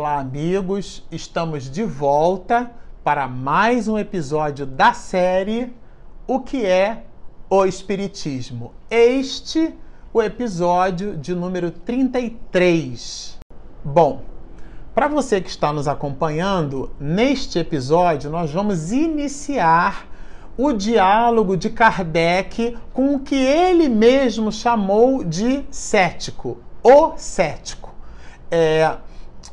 Olá, amigos! Estamos de volta para mais um episódio da série O que é o Espiritismo. Este o episódio de número 33. Bom, para você que está nos acompanhando, neste episódio nós vamos iniciar o diálogo de Kardec com o que ele mesmo chamou de cético, o cético. É,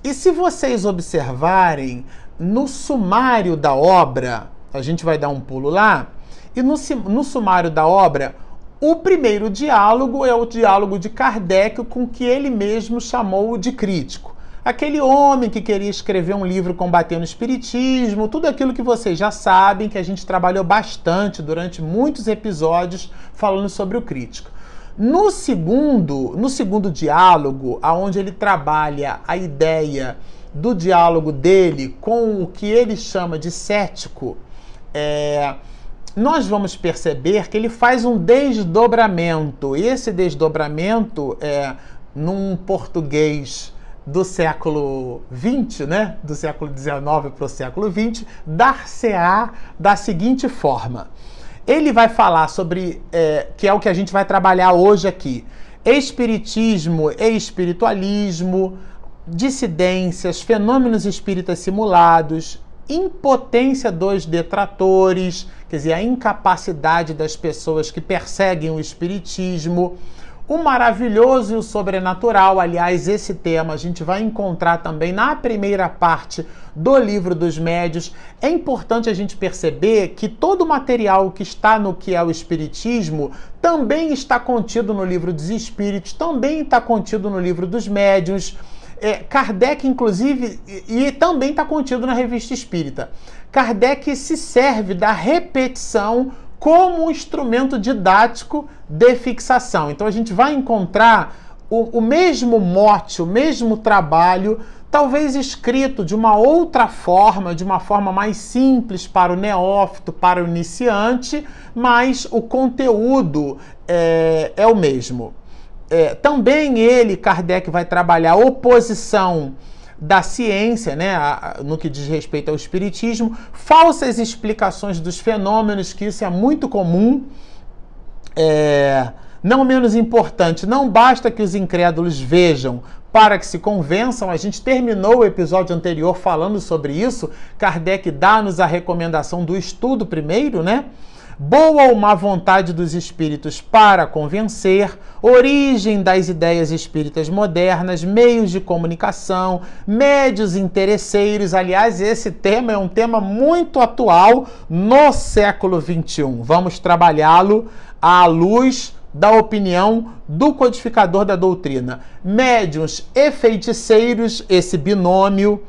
e se vocês observarem no sumário da obra, a gente vai dar um pulo lá, e no, no sumário da obra, o primeiro diálogo é o diálogo de Kardec com que ele mesmo chamou de crítico. Aquele homem que queria escrever um livro combatendo o espiritismo, tudo aquilo que vocês já sabem, que a gente trabalhou bastante durante muitos episódios falando sobre o crítico. No segundo, no segundo diálogo, aonde ele trabalha a ideia do diálogo dele com o que ele chama de cético, é, nós vamos perceber que ele faz um desdobramento. E esse desdobramento é num português do século XX, né? Do século XIX para o século XX, dar-se-á da seguinte forma ele vai falar sobre, é, que é o que a gente vai trabalhar hoje aqui, espiritismo e espiritualismo, dissidências, fenômenos espíritas simulados, impotência dos detratores, quer dizer, a incapacidade das pessoas que perseguem o espiritismo, o maravilhoso e o sobrenatural, aliás, esse tema a gente vai encontrar também na primeira parte do livro dos médios. É importante a gente perceber que todo o material que está no que é o Espiritismo também está contido no livro dos Espíritos, também está contido no livro dos médios. É, Kardec, inclusive, e, e também está contido na Revista Espírita. Kardec se serve da repetição como um instrumento didático de fixação. Então a gente vai encontrar o, o mesmo mote, o mesmo trabalho, talvez escrito de uma outra forma, de uma forma mais simples para o neófito, para o iniciante, mas o conteúdo é, é o mesmo. É, também ele, Kardec, vai trabalhar oposição da ciência, né, no que diz respeito ao espiritismo, falsas explicações dos fenômenos, que isso é muito comum. É, não menos importante, não basta que os incrédulos vejam para que se convençam. A gente terminou o episódio anterior falando sobre isso. Kardec dá-nos a recomendação do estudo primeiro, né? Boa ou má vontade dos espíritos para convencer, origem das ideias espíritas modernas, meios de comunicação, médios interesseiros. Aliás, esse tema é um tema muito atual no século XXI. Vamos trabalhá-lo à luz da opinião do codificador da doutrina. Médiuns e feiticeiros, esse binômio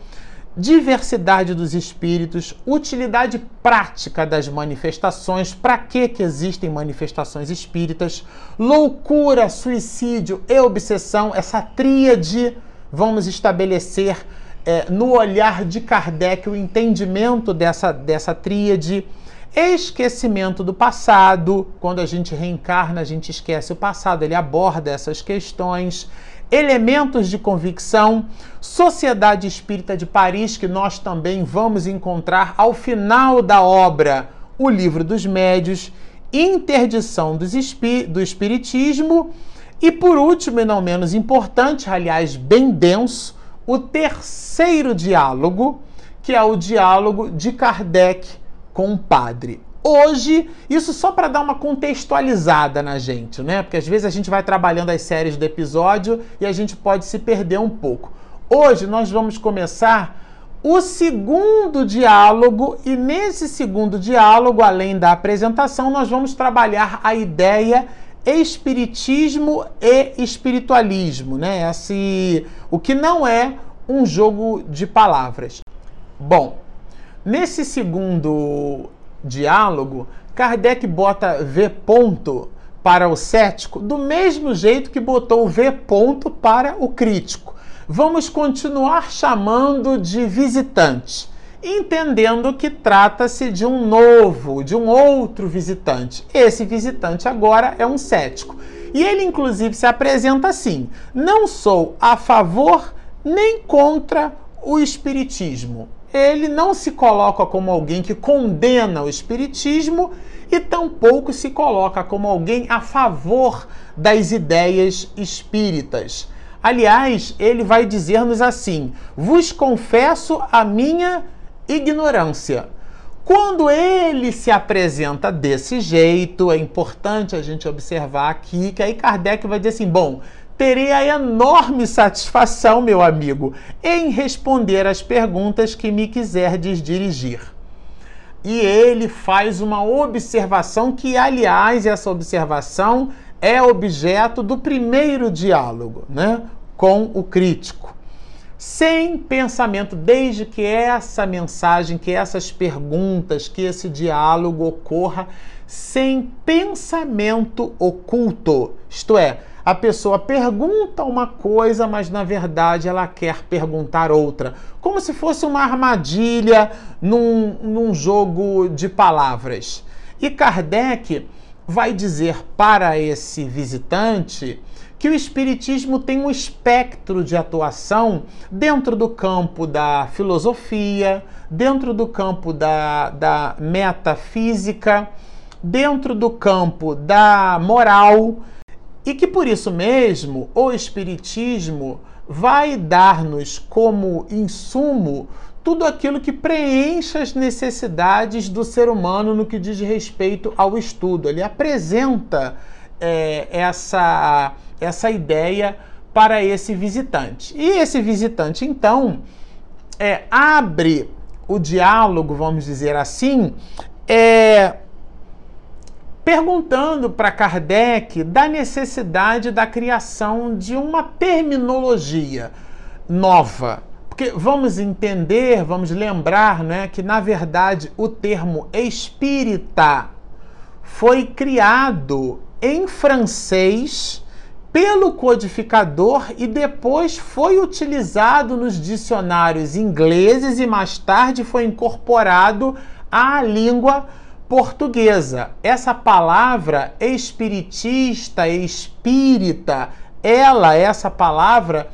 diversidade dos espíritos, utilidade prática das manifestações, para que, que existem manifestações espíritas, loucura, suicídio e obsessão, essa tríade vamos estabelecer é, no olhar de Kardec o entendimento dessa, dessa tríade. Esquecimento do passado, quando a gente reencarna, a gente esquece o passado, ele aborda essas questões elementos de convicção, Sociedade Espírita de Paris, que nós também vamos encontrar ao final da obra O Livro dos Médios, Interdição dos Espí do Espiritismo e, por último e não menos importante, aliás, bem denso, o terceiro diálogo, que é o diálogo de Kardec com o padre hoje, isso só para dar uma contextualizada na gente, né? Porque às vezes a gente vai trabalhando as séries do episódio e a gente pode se perder um pouco. Hoje nós vamos começar o segundo diálogo e nesse segundo diálogo, além da apresentação, nós vamos trabalhar a ideia espiritismo e espiritualismo, né? Esse, o que não é um jogo de palavras. Bom, nesse segundo diálogo, Kardec bota V ponto para o cético do mesmo jeito que botou V ponto para o crítico. Vamos continuar chamando de visitante, entendendo que trata-se de um novo, de um outro visitante. Esse visitante agora é um cético. E ele, inclusive, se apresenta assim: não sou a favor nem contra o Espiritismo? Ele não se coloca como alguém que condena o Espiritismo e tampouco se coloca como alguém a favor das ideias espíritas. Aliás, ele vai dizer-nos assim: vos confesso a minha ignorância. Quando ele se apresenta desse jeito, é importante a gente observar aqui que aí Kardec vai dizer assim: bom, terei a enorme satisfação, meu amigo, em responder às perguntas que me quiserdes dirigir. E ele faz uma observação que, aliás, essa observação é objeto do primeiro diálogo, né, com o crítico. Sem pensamento, desde que essa mensagem, que essas perguntas, que esse diálogo ocorra sem pensamento oculto. Isto é, a pessoa pergunta uma coisa, mas na verdade ela quer perguntar outra. Como se fosse uma armadilha num, num jogo de palavras. E Kardec vai dizer para esse visitante que o Espiritismo tem um espectro de atuação dentro do campo da filosofia, dentro do campo da, da metafísica, dentro do campo da moral, e que por isso mesmo o Espiritismo vai dar-nos como insumo tudo aquilo que preenche as necessidades do ser humano no que diz respeito ao estudo. Ele apresenta é, essa, essa ideia para esse visitante. E esse visitante, então, é, abre o diálogo, vamos dizer assim, é, perguntando para Kardec da necessidade da criação de uma terminologia nova. Porque vamos entender, vamos lembrar né, que, na verdade, o termo espírita foi criado em francês pelo codificador e depois foi utilizado nos dicionários ingleses e mais tarde foi incorporado à língua portuguesa. Essa palavra espiritista, espírita, ela, essa palavra,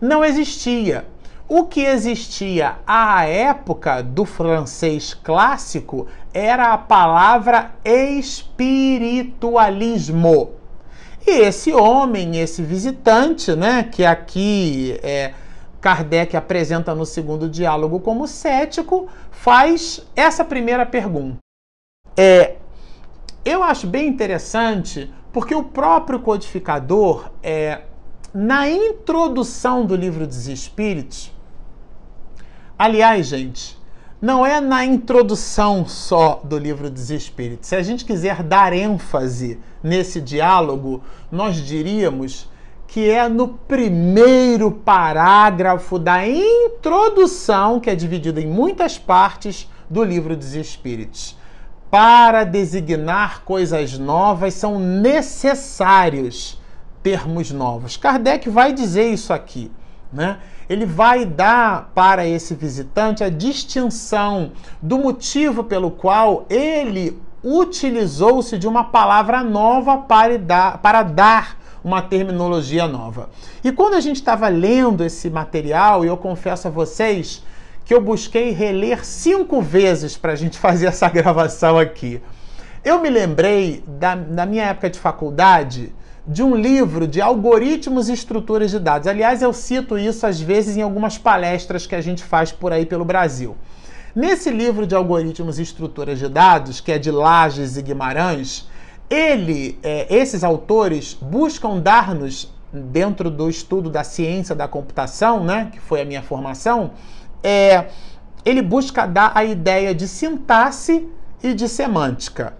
não existia. O que existia à época do francês clássico era a palavra espiritualismo. E esse homem, esse visitante, né, que aqui é, Kardec apresenta no segundo diálogo como cético, faz essa primeira pergunta. É, eu acho bem interessante porque o próprio codificador, é, na introdução do livro dos Espíritos, Aliás, gente, não é na introdução só do livro dos Espíritos. Se a gente quiser dar ênfase nesse diálogo, nós diríamos que é no primeiro parágrafo da introdução, que é dividido em muitas partes do livro dos Espíritos. Para designar coisas novas são necessários termos novos. Kardec vai dizer isso aqui, né? ele vai dar para esse visitante a distinção do motivo pelo qual ele utilizou-se de uma palavra nova para dar, para dar uma terminologia nova. E quando a gente estava lendo esse material, e eu confesso a vocês que eu busquei reler cinco vezes para a gente fazer essa gravação aqui. Eu me lembrei da, da minha época de faculdade de um livro de algoritmos e estruturas de dados. Aliás, eu cito isso às vezes em algumas palestras que a gente faz por aí pelo Brasil. Nesse livro de algoritmos e estruturas de dados, que é de Lages e Guimarães, ele, é, esses autores buscam dar-nos, dentro do estudo da ciência da computação, né, que foi a minha formação, é, ele busca dar a ideia de sintaxe e de semântica.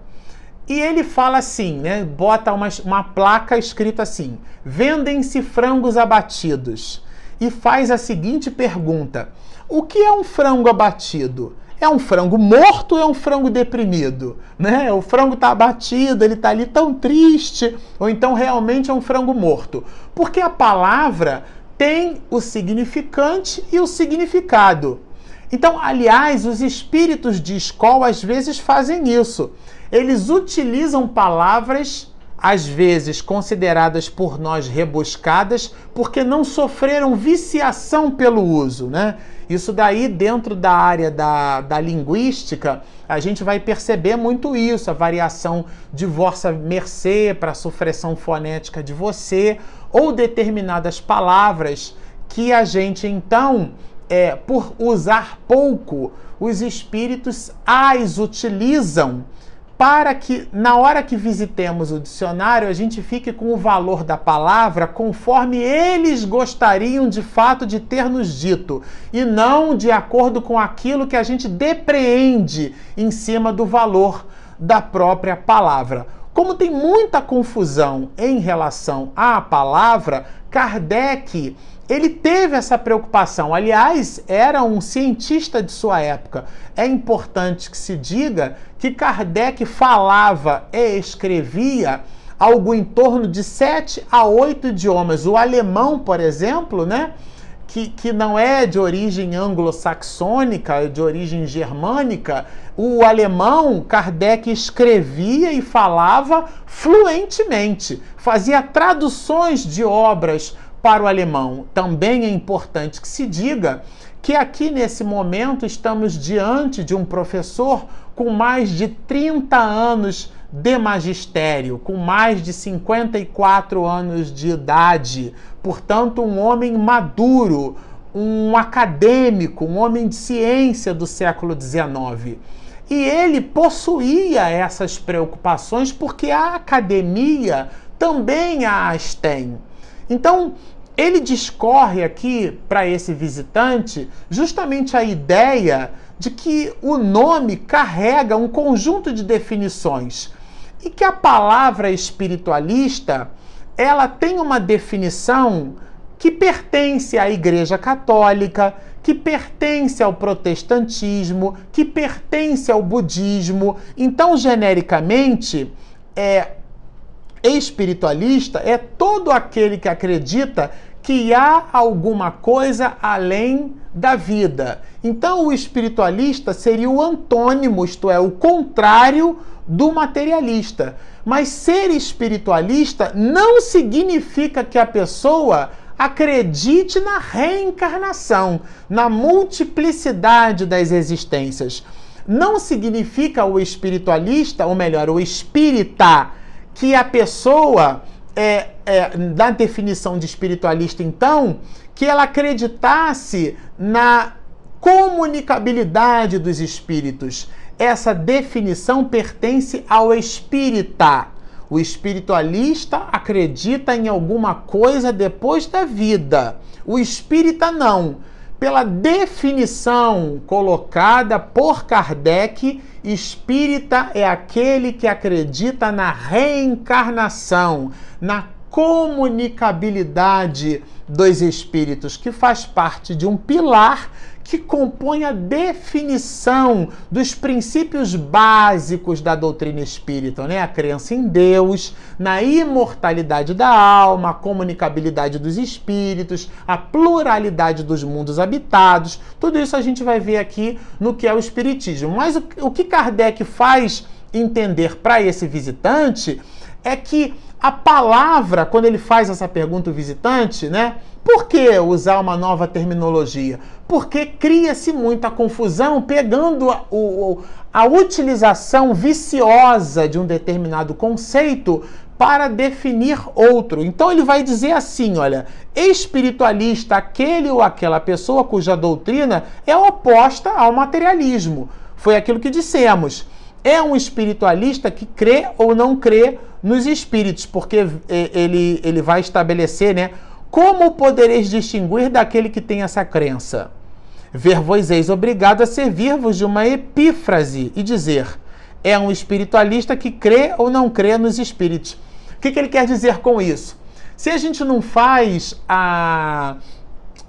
E ele fala assim, né? Bota uma, uma placa escrita assim: vendem-se frangos abatidos. E faz a seguinte pergunta: O que é um frango abatido? É um frango morto ou é um frango deprimido? Né? O frango está abatido, ele está ali tão triste, ou então realmente é um frango morto. Porque a palavra tem o significante e o significado. Então, aliás, os espíritos de escola às vezes fazem isso eles utilizam palavras às vezes consideradas por nós rebuscadas, porque não sofreram viciação pelo uso, né? Isso daí, dentro da área da, da linguística, a gente vai perceber muito isso, a variação de vossa mercê para a supressão fonética de você, ou determinadas palavras que a gente, então, é, por usar pouco, os espíritos as utilizam para que na hora que visitemos o dicionário a gente fique com o valor da palavra conforme eles gostariam de fato de ter nos dito e não de acordo com aquilo que a gente depreende em cima do valor da própria palavra. Como tem muita confusão em relação à palavra, Kardec ele teve essa preocupação. Aliás, era um cientista de sua época. É importante que se diga que Kardec falava e escrevia algo em torno de sete a oito idiomas. O alemão, por exemplo, né? Que, que não é de origem anglo-saxônica, é de origem germânica, o alemão Kardec escrevia e falava fluentemente, fazia traduções de obras para o alemão. Também é importante que se diga que aqui nesse momento estamos diante de um professor com mais de 30 anos de magistério, com mais de 54 anos de idade, portanto, um homem maduro, um acadêmico, um homem de ciência do século XIX. E ele possuía essas preocupações porque a academia também as tem. Então, ele discorre aqui para esse visitante justamente a ideia de que o nome carrega um conjunto de definições e que a palavra espiritualista ela tem uma definição que pertence à Igreja Católica, que pertence ao protestantismo, que pertence ao budismo. Então, genericamente, é espiritualista é todo aquele que acredita que há alguma coisa além da vida. Então, o espiritualista seria o antônimo, isto é, o contrário do materialista. Mas ser espiritualista não significa que a pessoa acredite na reencarnação, na multiplicidade das existências. Não significa o espiritualista, ou melhor, o espírita que a pessoa, é, é, na definição de espiritualista, então, que ela acreditasse na comunicabilidade dos espíritos. Essa definição pertence ao espírita. O espiritualista acredita em alguma coisa depois da vida. O espírita não. Pela definição colocada por Kardec, Espírita é aquele que acredita na reencarnação, na comunicabilidade dos espíritos, que faz parte de um pilar que compõe a definição dos princípios básicos da doutrina espírita, né? A crença em Deus, na imortalidade da alma, a comunicabilidade dos espíritos, a pluralidade dos mundos habitados. Tudo isso a gente vai ver aqui no que é o espiritismo. Mas o, o que Kardec faz entender para esse visitante é que a palavra, quando ele faz essa pergunta ao visitante, né? Por que usar uma nova terminologia? Porque cria-se muita confusão pegando a, o, a utilização viciosa de um determinado conceito para definir outro. Então ele vai dizer assim, olha, espiritualista, aquele ou aquela pessoa cuja doutrina é oposta ao materialismo. Foi aquilo que dissemos. É um espiritualista que crê ou não crê nos espíritos, porque ele, ele vai estabelecer, né? Como podereis distinguir daquele que tem essa crença? Ver-vos eis obrigado a servir-vos de uma epífrase e dizer: é um espiritualista que crê ou não crê nos espíritos. O que, que ele quer dizer com isso? Se a gente não faz a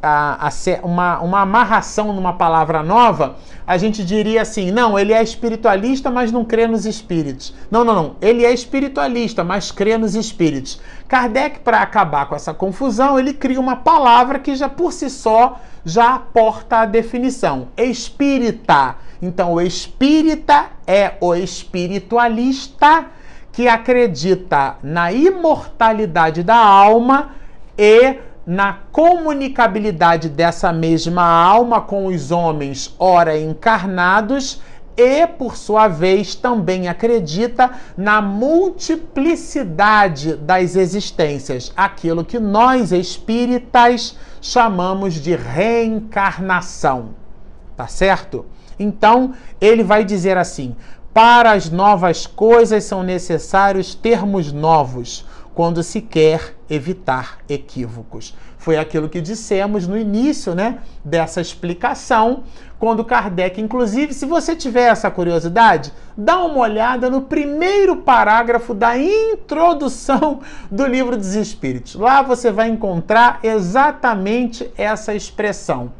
a, a, uma, uma amarração numa palavra nova, a gente diria assim: não, ele é espiritualista, mas não crê nos espíritos. Não, não, não. Ele é espiritualista, mas crê nos espíritos. Kardec, para acabar com essa confusão, ele cria uma palavra que já por si só já aporta a definição: espírita. Então, o espírita é o espiritualista que acredita na imortalidade da alma e na comunicabilidade dessa mesma alma com os homens ora encarnados e, por sua vez, também acredita na multiplicidade das existências, aquilo que nós espíritas chamamos de reencarnação. Tá certo? Então, ele vai dizer assim: para as novas coisas são necessários termos novos quando se quer evitar equívocos. Foi aquilo que dissemos no início né, dessa explicação, quando Kardec, inclusive, se você tiver essa curiosidade, dá uma olhada no primeiro parágrafo da introdução do livro dos Espíritos. Lá você vai encontrar exatamente essa expressão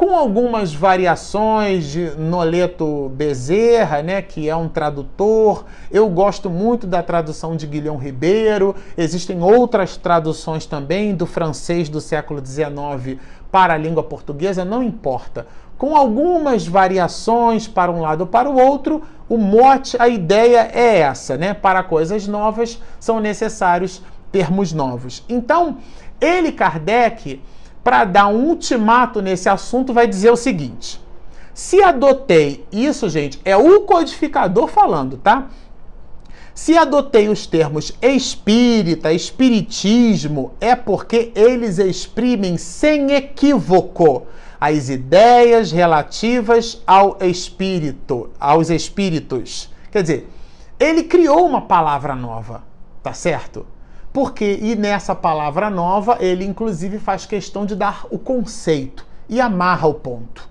com algumas variações de Noleto Bezerra, né, que é um tradutor. Eu gosto muito da tradução de Guilhom Ribeiro. Existem outras traduções também do francês do século XIX para a língua portuguesa, não importa. Com algumas variações para um lado ou para o outro, o mote, a ideia é essa, né? Para coisas novas são necessários termos novos. Então, ele, Kardec, para dar um ultimato nesse assunto, vai dizer o seguinte: se adotei, isso, gente, é o codificador falando, tá? Se adotei os termos espírita, espiritismo, é porque eles exprimem sem equívoco as ideias relativas ao espírito, aos espíritos. Quer dizer, ele criou uma palavra nova, tá certo? Porque, e nessa palavra nova, ele inclusive faz questão de dar o conceito e amarra o ponto.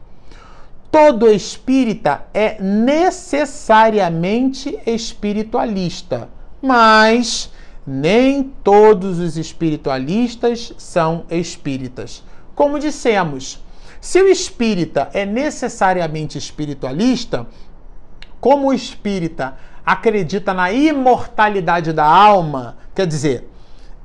Todo espírita é necessariamente espiritualista, mas nem todos os espiritualistas são espíritas. Como dissemos, se o espírita é necessariamente espiritualista, como o espírita acredita na imortalidade da alma, quer dizer,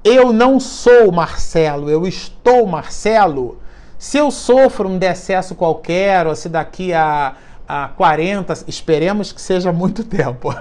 eu não sou Marcelo, eu estou Marcelo. Se eu sofro um decesso qualquer, ou se daqui a, a 40, esperemos que seja muito tempo,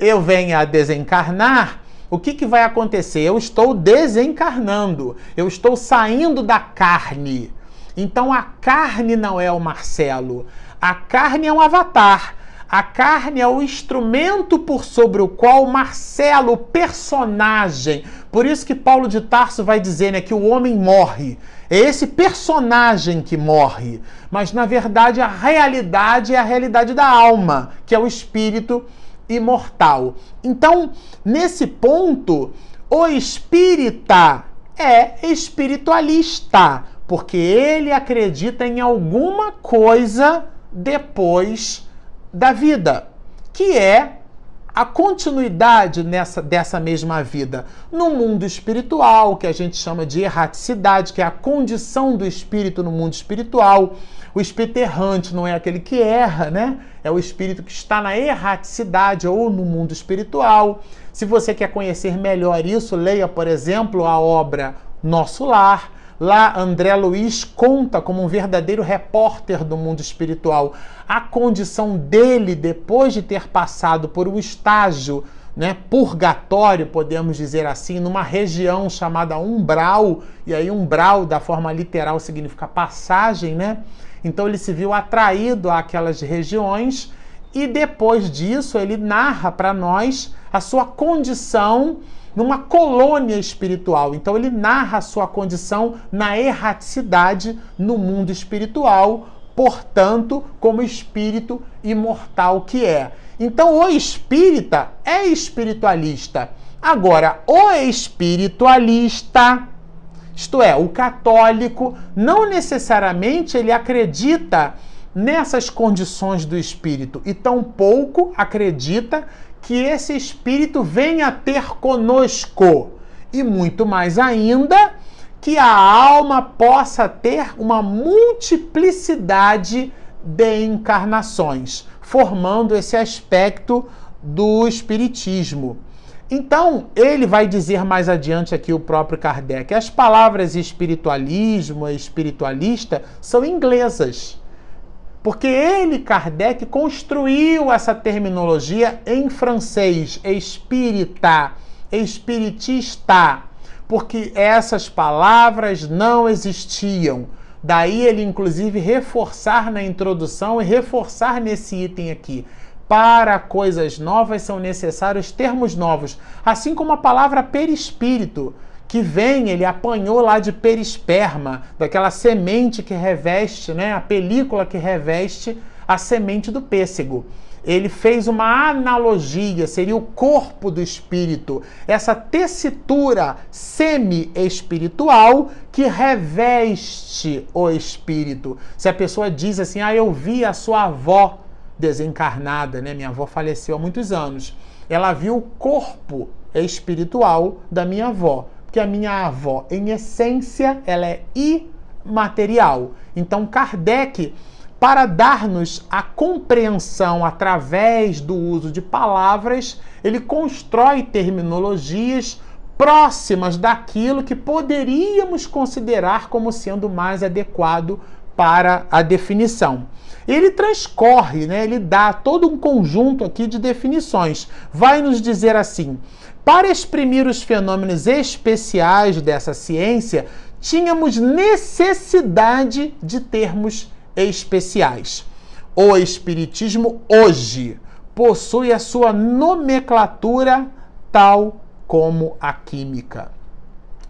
eu venha a desencarnar, o que, que vai acontecer? Eu estou desencarnando, eu estou saindo da carne. Então a carne não é o Marcelo, a carne é um avatar. A carne é o instrumento por sobre o qual Marcelo, o personagem, por isso que Paulo de Tarso vai dizer né, que o homem morre. É esse personagem que morre. Mas na verdade a realidade é a realidade da alma, que é o espírito imortal. Então, nesse ponto, o espírita é espiritualista, porque ele acredita em alguma coisa depois da vida, que é a continuidade nessa, dessa mesma vida no mundo espiritual, que a gente chama de erraticidade, que é a condição do espírito no mundo espiritual. O espírito errante não é aquele que erra, né? É o espírito que está na erraticidade ou no mundo espiritual. Se você quer conhecer melhor isso, leia, por exemplo, a obra Nosso Lar Lá, André Luiz conta como um verdadeiro repórter do mundo espiritual a condição dele depois de ter passado por um estágio né, purgatório, podemos dizer assim, numa região chamada umbral, e aí umbral da forma literal significa passagem, né? Então ele se viu atraído àquelas regiões e depois disso ele narra para nós a sua condição numa colônia espiritual. Então ele narra a sua condição na erraticidade no mundo espiritual, portanto, como espírito imortal que é. Então o espírita é espiritualista. Agora, o espiritualista, isto é, o católico, não necessariamente ele acredita nessas condições do espírito e tampouco acredita que esse Espírito venha ter conosco. E muito mais ainda, que a alma possa ter uma multiplicidade de encarnações, formando esse aspecto do Espiritismo. Então, ele vai dizer mais adiante aqui o próprio Kardec: as palavras espiritualismo e espiritualista são inglesas Porque ele, Kardec, construiu essa terminologia em francês, espírita, espiritista, porque essas palavras não existiam. Daí ele, inclusive, reforçar na introdução e reforçar nesse item aqui. Para coisas novas são necessários termos novos, assim como a palavra perispírito que vem, ele apanhou lá de perisperma, daquela semente que reveste, né, a película que reveste a semente do pêssego. Ele fez uma analogia, seria o corpo do espírito, essa tessitura semi-espiritual que reveste o espírito. Se a pessoa diz assim: "Ah, eu vi a sua avó desencarnada, né? Minha avó faleceu há muitos anos. Ela viu o corpo espiritual da minha avó que a minha avó, em essência, ela é imaterial. Então, Kardec, para dar-nos a compreensão através do uso de palavras, ele constrói terminologias próximas daquilo que poderíamos considerar como sendo mais adequado para a definição. Ele transcorre, né? ele dá todo um conjunto aqui de definições. Vai nos dizer assim: para exprimir os fenômenos especiais dessa ciência, tínhamos necessidade de termos especiais. O Espiritismo hoje possui a sua nomenclatura tal como a química.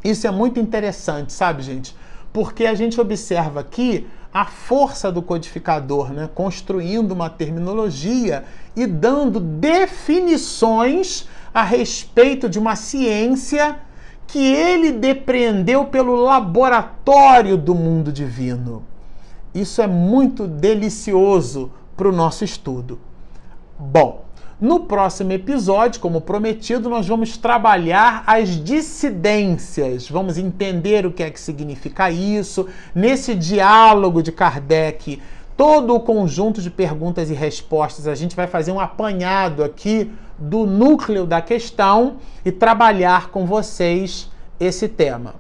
Isso é muito interessante, sabe, gente? Porque a gente observa aqui a força do codificador, né? construindo uma terminologia e dando definições a respeito de uma ciência que ele depreendeu pelo laboratório do mundo divino. Isso é muito delicioso para o nosso estudo. Bom, no próximo episódio, como prometido, nós vamos trabalhar as dissidências. Vamos entender o que é que significa isso. Nesse diálogo de Kardec, todo o conjunto de perguntas e respostas, a gente vai fazer um apanhado aqui do núcleo da questão e trabalhar com vocês esse tema.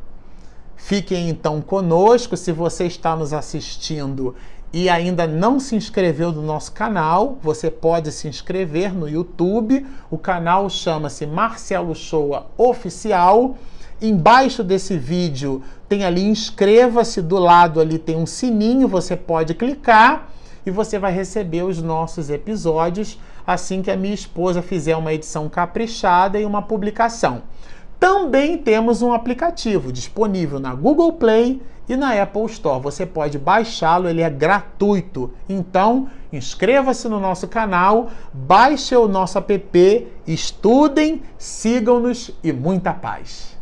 Fiquem então conosco. Se você está nos assistindo e ainda não se inscreveu no nosso canal, você pode se inscrever no YouTube. O canal chama-se Marcelo Shoa Oficial. Embaixo desse vídeo tem ali inscreva-se, do lado ali tem um sininho, você pode clicar e você vai receber os nossos episódios assim que a minha esposa fizer uma edição caprichada e uma publicação. Também temos um aplicativo disponível na Google Play e na Apple Store. Você pode baixá-lo, ele é gratuito. Então, inscreva-se no nosso canal, baixe o nosso app, estudem, sigam-nos e muita paz.